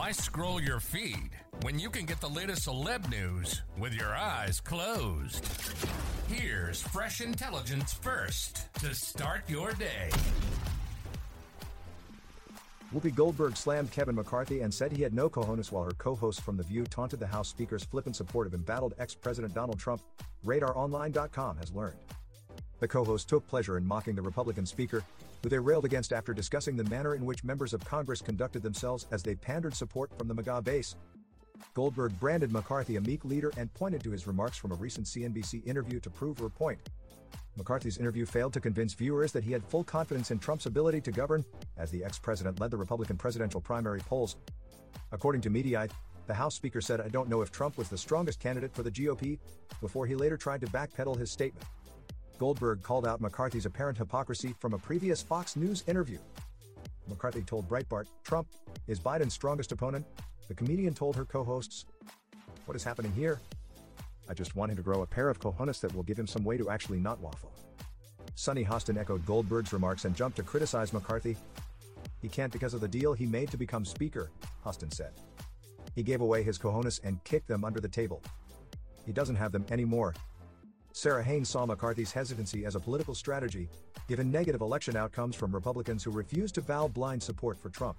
Why scroll your feed when you can get the latest celeb news with your eyes closed? Here's fresh intelligence first to start your day. Whoopi Goldberg slammed Kevin McCarthy and said he had no cojones while her co-host from The View taunted the House Speaker's flippant support of embattled ex-President Donald Trump, RadarOnline.com has learned. The co-host took pleasure in mocking the Republican Speaker, who they railed against after discussing the manner in which members of Congress conducted themselves as they pandered support from the MAGA base. Goldberg branded McCarthy a meek leader and pointed to his remarks from a recent CNBC interview to prove her point. McCarthy's interview failed to convince viewers that he had full confidence in Trump's ability to govern, as the ex president led the Republican presidential primary polls. According to Mediaite, the House Speaker said, I don't know if Trump was the strongest candidate for the GOP, before he later tried to backpedal his statement. Goldberg called out McCarthy's apparent hypocrisy from a previous Fox News interview. McCarthy told Breitbart, Trump is Biden's strongest opponent. The comedian told her co hosts, What is happening here? I just want him to grow a pair of cojones that will give him some way to actually not waffle. Sunny Hostin echoed Goldberg's remarks and jumped to criticize McCarthy. He can't because of the deal he made to become Speaker, Hostin said. He gave away his cojones and kicked them under the table. He doesn't have them anymore. Sara Haines saw McCarthy's hesitancy as a political strategy, given negative election outcomes from Republicans who refused to vow blind support for Trump.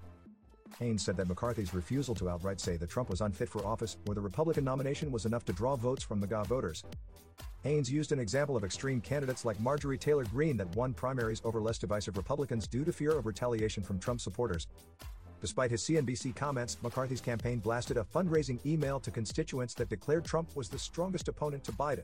Haines said that McCarthy's refusal to outright say that Trump was unfit for office or the Republican nomination was enough to draw votes from MAGA voters. Haines used an example of extreme candidates like Marjorie Taylor Greene that won primaries over less divisive Republicans due to fear of retaliation from Trump supporters. Despite his CNBC comments, McCarthy's campaign blasted a fundraising email to constituents that declared Trump was the strongest opponent to Biden.